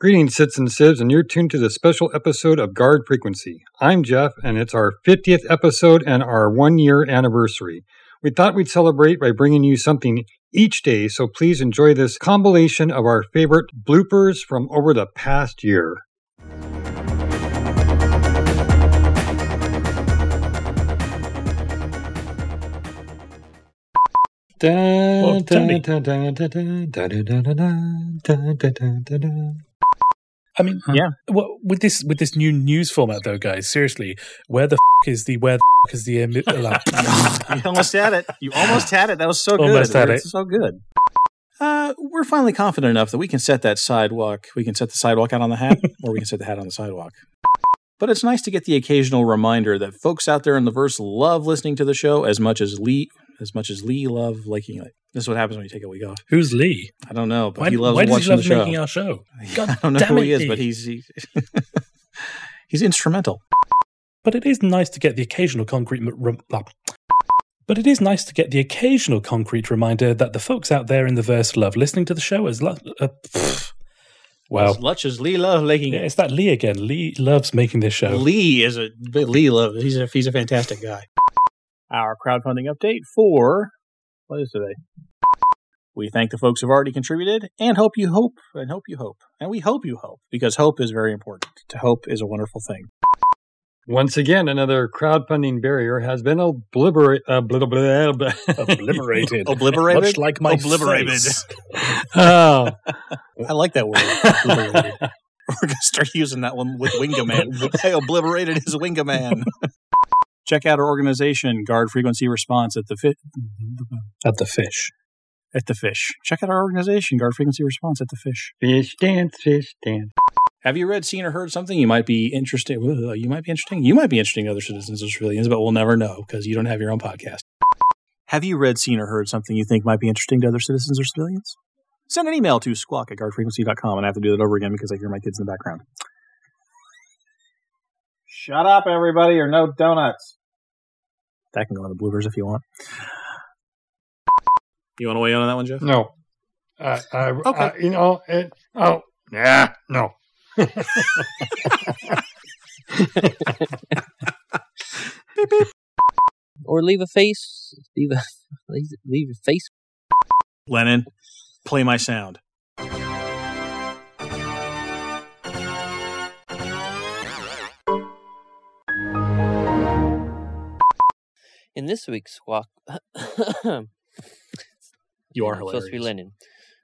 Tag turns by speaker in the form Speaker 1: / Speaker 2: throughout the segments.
Speaker 1: Greetings, Sits and Sibs, and you're tuned to the special episode of Guard Frequency. I'm Jeff, and it's our 50th episode and our one year anniversary. We thought we'd celebrate by bringing you something each day, so please enjoy this compilation of our favorite bloopers from over the past year.
Speaker 2: Oh, Tony. I mean,
Speaker 3: Yeah.
Speaker 2: Well, with this with this new news format, though, guys, seriously, where the f- is the where the f- is the emi- uh,
Speaker 3: you almost had it. You almost had it. That was so good.
Speaker 2: Almost had
Speaker 3: It's
Speaker 2: it.
Speaker 3: So good. Uh, we're finally confident enough that we can set that sidewalk. We can set the sidewalk out on the hat, or we can set the hat on the sidewalk. But it's nice to get the occasional reminder that folks out there in the verse love listening to the show as much as Lee, as much as Lee love liking it. This is what happens when you take a week off.
Speaker 2: who's Lee?
Speaker 3: I don't know, but
Speaker 2: Why,
Speaker 3: he loves
Speaker 2: why does
Speaker 3: watching
Speaker 2: he love
Speaker 3: the show.
Speaker 2: making our show? God
Speaker 3: I don't know who
Speaker 2: it,
Speaker 3: he is,
Speaker 2: Lee.
Speaker 3: but he's he, he's instrumental.
Speaker 2: But it is nice to get the occasional concrete. Rem- but it is nice to get the occasional concrete reminder that the folks out there in the verse love listening to the show as. Lo- uh, wow.
Speaker 3: As much as Lee loves liking
Speaker 2: Yeah,
Speaker 3: it.
Speaker 2: it's that Lee again. Lee loves making this show.
Speaker 3: Lee is a Lee love. He's a he's a fantastic guy. Our crowdfunding update for what is today? We thank the folks who've already contributed and hope you hope and hope you hope and we hope you hope because hope is very important. To hope is a wonderful thing.
Speaker 1: Once again, another crowdfunding barrier has been obliterated. Uh, blah, blah, blah, blah.
Speaker 2: Obliterated.
Speaker 3: Obliterated,
Speaker 2: Much like my
Speaker 3: Obliterated.
Speaker 2: face.
Speaker 1: oh,
Speaker 3: I like that word. Obliterated. We're gonna start using that one with Wingaman. I obliterated his Wingaman. Check out our organization, Guard Frequency Response at the fit.
Speaker 2: At the fish.
Speaker 3: at the fish. Check out our organization, Guard Frequency Response at the fish.
Speaker 1: fish dance, fish dance.
Speaker 3: Have you read, seen, or heard something you might be interested? You might be interesting. You might be interesting to other citizens or civilians, but we'll never know because you don't have your own podcast. Have you read, seen, or heard something you think might be interesting to other citizens or civilians? Send an email to squawk at guardfrequency.com and I have to do that over again because I hear my kids in the background. Shut up, everybody, or no donuts. That can go on the bloopers if you want. You want to weigh in on that one, Jeff?
Speaker 1: No. Uh, I,
Speaker 3: Okay.
Speaker 1: I- you know, it, oh, yeah, no.
Speaker 4: or leave a face, leave a leave, leave a face.
Speaker 3: Lennon, play my sound.
Speaker 4: In this week's squawk,
Speaker 3: You are
Speaker 4: supposed to be. Lennon.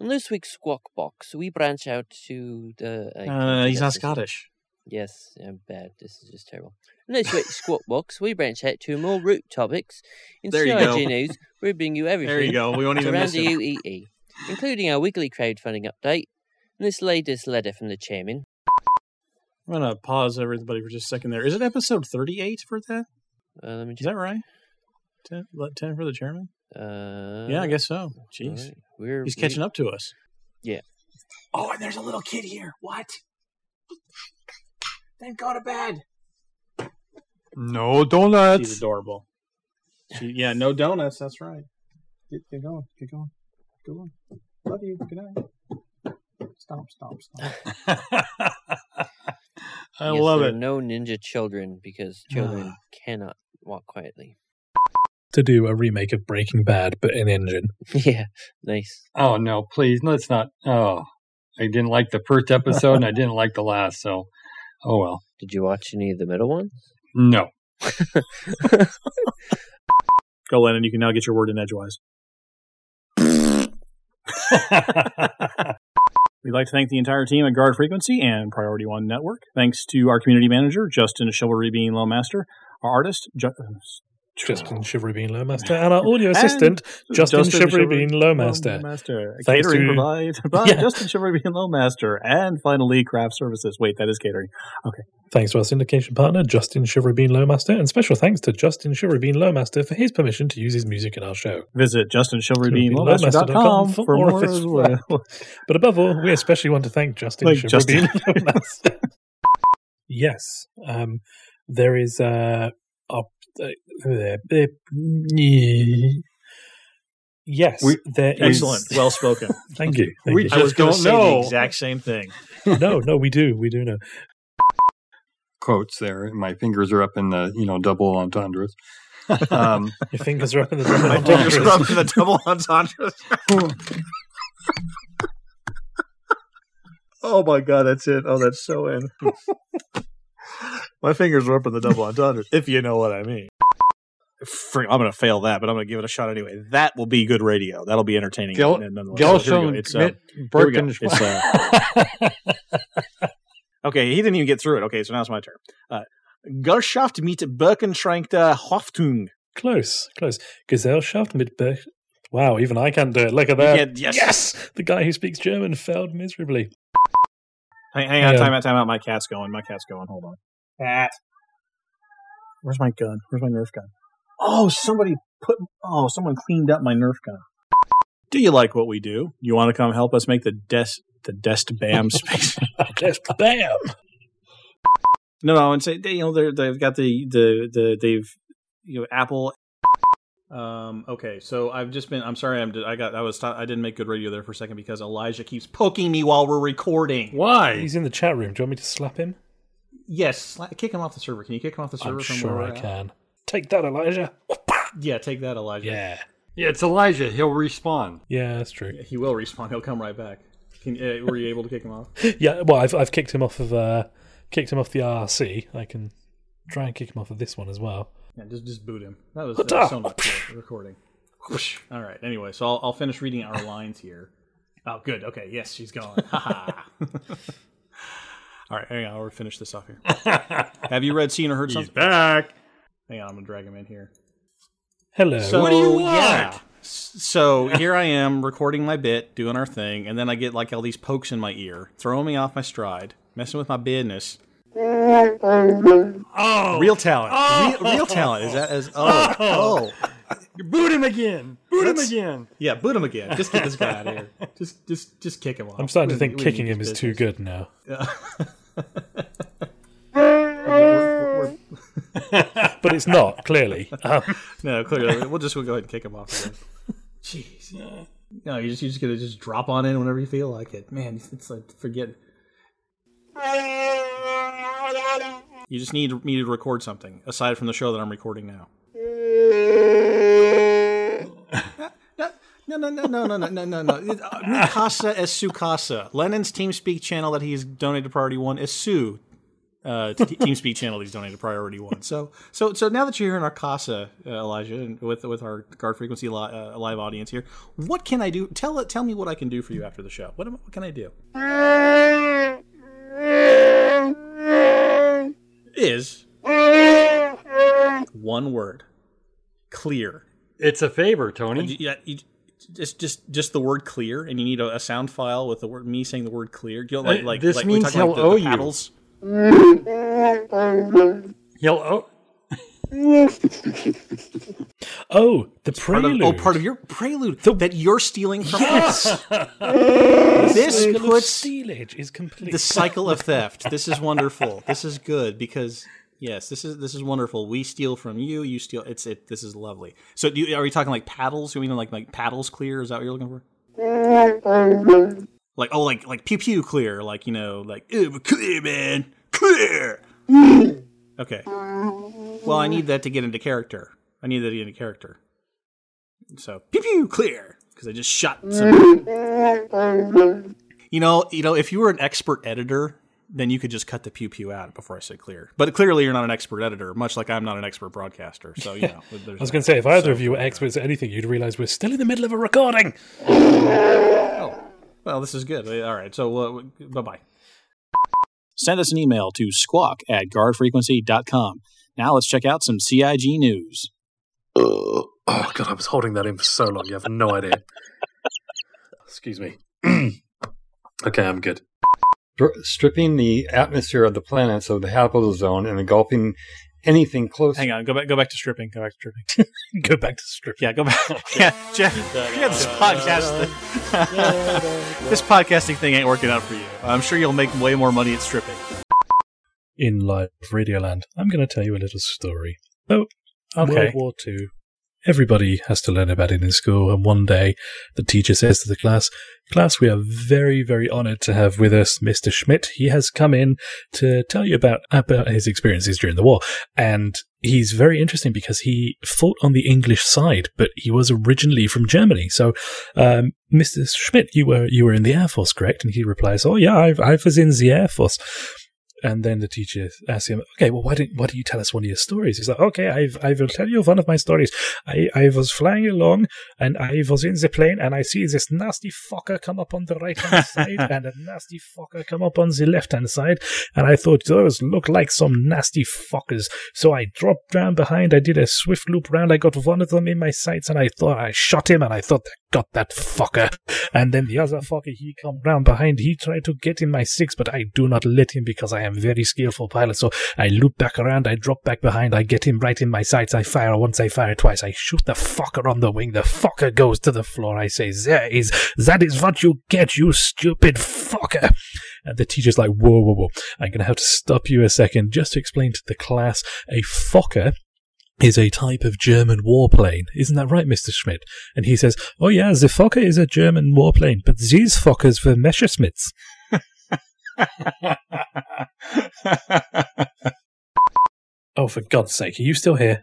Speaker 4: In this week's squawk box, we branch out to the. I
Speaker 3: Uh, he's not. Scottish.
Speaker 4: Yes, I'm bad. This is just terrible. In this week's squawk box, we branch out to more root topics. In
Speaker 3: There
Speaker 4: CIG. News, we bring you everything.
Speaker 3: There you go. We won't even
Speaker 4: around
Speaker 3: miss
Speaker 4: the. UEE, including our weekly crowdfunding update and this latest letter from the chairman.
Speaker 3: I'm gonna pause everybody for just a second. There is it episode 38 for that?
Speaker 4: Uh, let me
Speaker 3: Is that right? 10, 10 for the chairman?
Speaker 4: Uh,
Speaker 3: yeah, I guess so. Jeez,
Speaker 4: alright. We're
Speaker 3: he's catching up to us.
Speaker 4: Yeah.
Speaker 3: Oh, and there's a little kid here. What? Then go to bed.
Speaker 1: No donuts.
Speaker 3: She's adorable. She, yeah, no donuts. That's right. Get, get going. Get going. Go on. Love you. Good night. Stop. Stop. Stop.
Speaker 1: I
Speaker 4: Yes,
Speaker 1: love
Speaker 4: there
Speaker 1: it.
Speaker 4: are No ninja children because children cannot walk quietly.
Speaker 2: To do a remake of Breaking Bad, but in engine.
Speaker 4: yeah, nice.
Speaker 1: Oh, no, please. Let's not. Oh, I didn't like the first episode and I didn't like the last, so oh well.
Speaker 4: Did you watch any of the middle ones?
Speaker 1: No.
Speaker 3: Go, Lennon. You can now get your word in edgewise. We'd like to thank the entire team at Guard Frequency and Priority One Network. Thanks to our community manager, Justin Chivalry Bean Lowmaster, our artist, Ju-
Speaker 2: Justin Shivery Bean Lowmaster, and our audio assistant, Justin, Shivery Bean Lowmaster.
Speaker 3: Lowmaster.
Speaker 2: Thanks
Speaker 3: Catering
Speaker 2: to-
Speaker 3: provided by
Speaker 2: Yeah.
Speaker 3: Justin Chivalry Bean Lowmaster. And finally, Craft Services. Wait, that is catering. Okay.
Speaker 2: Thanks to our syndication partner, Justin Shivery Bean Lowmaster, and special thanks to Justin Shivery Bean Lowmaster for his permission to use his music in our show.
Speaker 3: Visit
Speaker 2: ShiveryBeanLowmaster.com
Speaker 3: JustinChivalryBeanLowmaster.com
Speaker 2: for
Speaker 3: for
Speaker 2: more
Speaker 3: more
Speaker 2: of his
Speaker 3: as
Speaker 2: work.
Speaker 3: well.
Speaker 2: But above all, we especially want to thank Justin
Speaker 3: Like
Speaker 2: Shivery
Speaker 3: Justin.
Speaker 2: Bean Lowmaster. yes, um, there is uh, Yes,
Speaker 1: We-.
Speaker 3: Excellent. Well spoken.
Speaker 2: Thank you. Thank
Speaker 1: We
Speaker 2: you.
Speaker 1: just
Speaker 3: I was to say
Speaker 1: know.
Speaker 3: the exact same thing.
Speaker 2: no, no, we do. We do know.
Speaker 1: Quotes there. My fingers are up in the you know double entendres. Um,
Speaker 2: Your fingers are up in the double
Speaker 3: My fingers are up in the double entendres. oh my god, that's it. Oh, that's so in. My fingers are up in the double entendres, if you know what I mean. Fr- I'm going to fail that, but I'm going to give it a shot anyway. That will be good radio. That'll be entertaining.
Speaker 1: Gel-
Speaker 3: nonetheless. So here we go.
Speaker 1: Gelson
Speaker 3: It's, uh,
Speaker 1: mit
Speaker 3: here we It's, uh, okay, he didn't even get through it. Okay, so now it's my turn. Uh, Gesellschaft mit Birkenschränkter Hoffnung.
Speaker 2: Close, close. Gesellschaft mit Ber- Wow, even I can't do it. Look at that.
Speaker 3: get- yes.
Speaker 2: The guy who speaks German failed miserably.
Speaker 3: Hang, hang on,
Speaker 2: Yeah.
Speaker 3: time out, time out. My cat's going. My cat's going. Hold on. Cat. Where's my gun? Where's my Nerf gun? Oh, somebody put. Oh, someone cleaned up my Nerf gun. Do you like what we do? You want to come help us make the desk the desk bam space?
Speaker 2: Just bam.
Speaker 3: no, no, and say they, you know they're, they've got the the the they've you know Apple. Um. Okay. So I've just been. I'm sorry. I'm. I got. I was. I didn't make good radio there for a second because Elijah keeps poking me while we're recording.
Speaker 1: why?
Speaker 2: He's in the chat room. Do you want me to slap him?
Speaker 3: Yes. Kick him off the server. Can you kick him off the server?
Speaker 2: I'm
Speaker 3: from
Speaker 2: sure
Speaker 3: where
Speaker 2: I
Speaker 3: we're at?
Speaker 2: can. Take that, Elijah.
Speaker 3: Yeah, take that, Elijah.
Speaker 2: Yeah.
Speaker 1: Yeah, it's Elijah. He'll respawn.
Speaker 2: Yeah, that's true.
Speaker 3: He will respawn. He'll come right back. Can, uh, were you able to kick him off?
Speaker 2: Yeah, well, I've I've kicked him off of uh, kicked him off the RC. I can try and kick him off of this one as well.
Speaker 3: Yeah, just just boot him. That was, that was so much good recording. Whoosh. All right. Anyway, so I'll, I'll finish reading our lines here. Oh, good. Okay. Yes, she's gone. Ha ha. All right. Hang on. I'll finish this off here. Have you read, seen, or heard
Speaker 1: He's
Speaker 3: something?
Speaker 1: back.
Speaker 3: Hang on. I'm gonna drag him in here.
Speaker 2: Hello.
Speaker 3: So
Speaker 1: What do you want?
Speaker 3: yeah. So here I am recording my bit, doing our thing, and then I get like all these pokes in my ear, throwing me off my stride, messing with my business.
Speaker 1: Oh,
Speaker 3: Real talent. Oh. Real, real talent. Is that as oh oh, oh.
Speaker 1: boot him again. Boot
Speaker 3: Let's-
Speaker 1: him again.
Speaker 3: yeah, boot him again. Just get this guy out of here. Just just just kick him off.
Speaker 2: I'm starting to think
Speaker 3: we
Speaker 2: kicking
Speaker 3: need
Speaker 2: him is
Speaker 3: his
Speaker 2: too good now.
Speaker 3: We're- we're-
Speaker 2: But it's not, clearly. Um,
Speaker 3: no, clearly we'll just we'll go ahead and kick him off again. Jeez. No, you just you just gonna just drop on in whenever you feel like it. Man, it's like forget. You just need me to record something aside from the show that I'm recording now. No, no, no, no, no, no, no, no. Uh, Mikasa is Sukasa. Lenin's TeamSpeak channel that he's donated to Priority One is Sue. Uh, t- TeamSpeak channel he's donated Priority One. So, so, so now that you're here in our Casa, uh, Elijah, and with with our guard frequency li- uh, live audience here, what can I do? Tell it. tell me what I can do for you after the show. What am, what can I do? Is one word clear.
Speaker 1: It's a favor, Tony.
Speaker 3: Uh, you, you, you, just just just the word clear, and you need a, a sound file with the word me saying the word clear. You know, like like
Speaker 1: this
Speaker 3: like
Speaker 1: means
Speaker 3: talking like
Speaker 1: he'll
Speaker 3: the,
Speaker 1: owe
Speaker 3: the
Speaker 1: you. he'll oh,
Speaker 2: oh, the
Speaker 3: Part of, oh,
Speaker 2: prelude.
Speaker 3: oh, part of your prelude that you're stealing from us.
Speaker 2: this
Speaker 3: this
Speaker 2: of
Speaker 3: puts
Speaker 2: stealage is complete.
Speaker 3: the cycle of theft. This is wonderful. This is good because yes, this is this is wonderful. We steal from you. You steal. It's it. This is lovely. So, you, are we talking like paddles? You mean like like paddles clear? Is that what you're looking for? Like oh, like like pew pew clear. Like you know, like "Eh, we're clear, man, clear. Okay. Well, I need that to get into character. I need that to get into character. So pew pew clear because I just shot some. You know, you know, if you were an expert editor, then you could just cut the pew pew out before I said clear. But clearly, you're not an expert editor, much like I'm not an expert broadcaster. So you know,
Speaker 2: I was going to say, if either of you were experts at anything, you'd realize we're still in the middle of a recording.
Speaker 3: Well, this is good. All right. So, uh, bye bye. Send us an email to squawk at guardfrequency.com. Now let's check out some CIG news.
Speaker 2: Oh god, I was holding that in for so long. You have no idea. Excuse me. okay, I'm good.
Speaker 1: Stri- stripping the atmosphere of the planet, so the habitable zone, and engulfing anything close.
Speaker 3: Hang on. Go back. Go back to stripping. Go back to stripping.
Speaker 2: Go back to stripping.
Speaker 3: yeah. Go back. yeah, Jeff. Yeah, this podcast. this podcasting thing ain't working out for you. I'm sure you'll make way more money at stripping.
Speaker 2: In live Radioland, I'm going to tell you a little story. Oh,
Speaker 3: Okay.
Speaker 2: World War Two Everybody has to learn about it in school. And one day the teacher says to the class, Class, we are very, very honored to have with us Mr. Schmidt. He has come in to tell you about, about his experiences during the war. And he's very interesting because he fought on the English side, but he was originally from Germany. So, um, Mr. Schmidt, you were, you were in the Air Force, correct? And he replies, Oh yeah, I, I was in the Air Force. And then the teacher asks him, "Okay, well, why don't why don't you tell us one of your stories?" He's like, "Okay, I I will tell you one of my stories. I I was flying along and I was in the plane and I see this nasty fucker come up on the right hand side and a nasty fucker come up on the left hand side, and I thought those look like some nasty fuckers. So I dropped down behind. I did a swift loop round. I got one of them in my sights and I thought I shot him and I thought I got that fucker. And then the other fucker he come round behind. He tried to get in my six, but I do not let him because I am very skillful pilot. So I loop back around, I drop back behind, I get him right in my sights, I fire once, I fire twice, I shoot the fucker on the wing, the fucker goes to the floor. I say, There is, that is what you get, you stupid fucker. And the teacher's like, Whoa, whoa, whoa. I'm going to have to stop you a second just to explain to the class a fokker is a type of German warplane. Isn't that right, Mr. Schmidt? And he says, Oh yeah, the Fokker is a German warplane, but these Fokkers were Messerschmitts. Oh, for God's sake, are you still here?